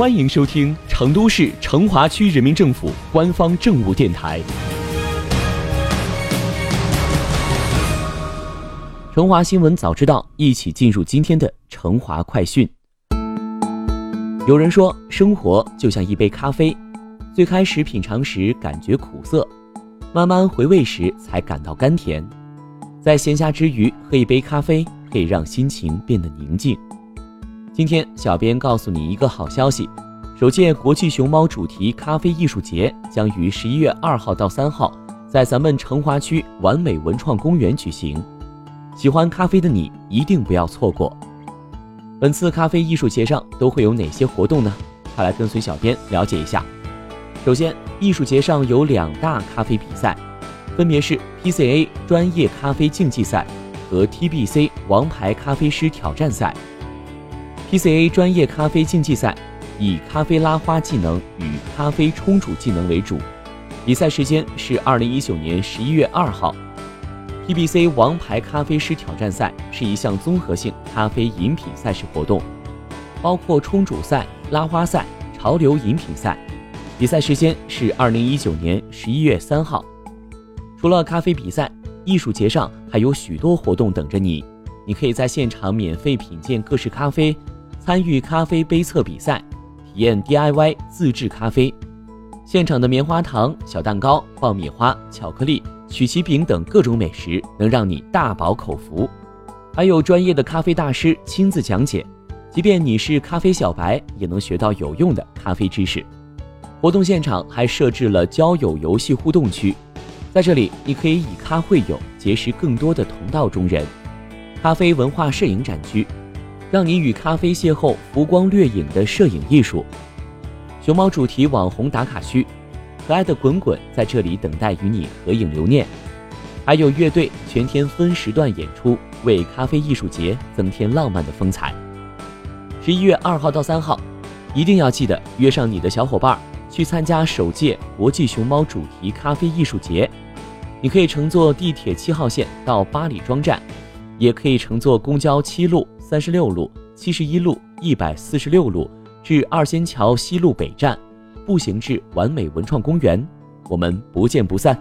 欢迎收听成都市成华区人民政府官方政务电台。成华新闻早知道，一起进入今天的成华快讯。有人说，生活就像一杯咖啡，最开始品尝时感觉苦涩，慢慢回味时才感到甘甜。在闲暇之余喝一杯咖啡，可以让心情变得宁静。今天，小编告诉你一个好消息：首届国际熊猫主题咖啡艺术节将于十一月二号到三号，在咱们成华区完美文创公园举行。喜欢咖啡的你一定不要错过。本次咖啡艺术节上都会有哪些活动呢？快来跟随小编了解一下。首先，艺术节上有两大咖啡比赛，分别是 PCA 专业咖啡竞技赛和 TBC 王牌咖啡师挑战赛。PCA 专业咖啡竞技赛以咖啡拉花技能与咖啡冲煮技能为主，比赛时间是二零一九年十一月二号。TBC 王牌咖啡师挑战赛是一项综合性咖啡饮品赛事活动，包括冲煮赛、拉花赛、潮流饮品赛。比赛时间是二零一九年十一月三号。除了咖啡比赛，艺术节上还有许多活动等着你，你可以在现场免费品鉴各式咖啡。参与咖啡杯测比赛，体验 DIY 自制咖啡。现场的棉花糖、小蛋糕、爆米花、巧克力、曲奇饼等各种美食，能让你大饱口福。还有专业的咖啡大师亲自讲解，即便你是咖啡小白，也能学到有用的咖啡知识。活动现场还设置了交友游戏互动区，在这里你可以以咖会友，结识更多的同道中人。咖啡文化摄影展区。让你与咖啡邂逅，浮光掠影的摄影艺术。熊猫主题网红打卡区，可爱的滚滚在这里等待与你合影留念。还有乐队全天分时段演出，为咖啡艺术节增添浪漫的风采。十一月二号到三号，一定要记得约上你的小伙伴去参加首届国际熊猫主题咖啡艺术节。你可以乘坐地铁七号线到八里庄站，也可以乘坐公交七路。三十六路、七十一路、一百四十六路至二仙桥西路北站，步行至完美文创公园，我们不见不散。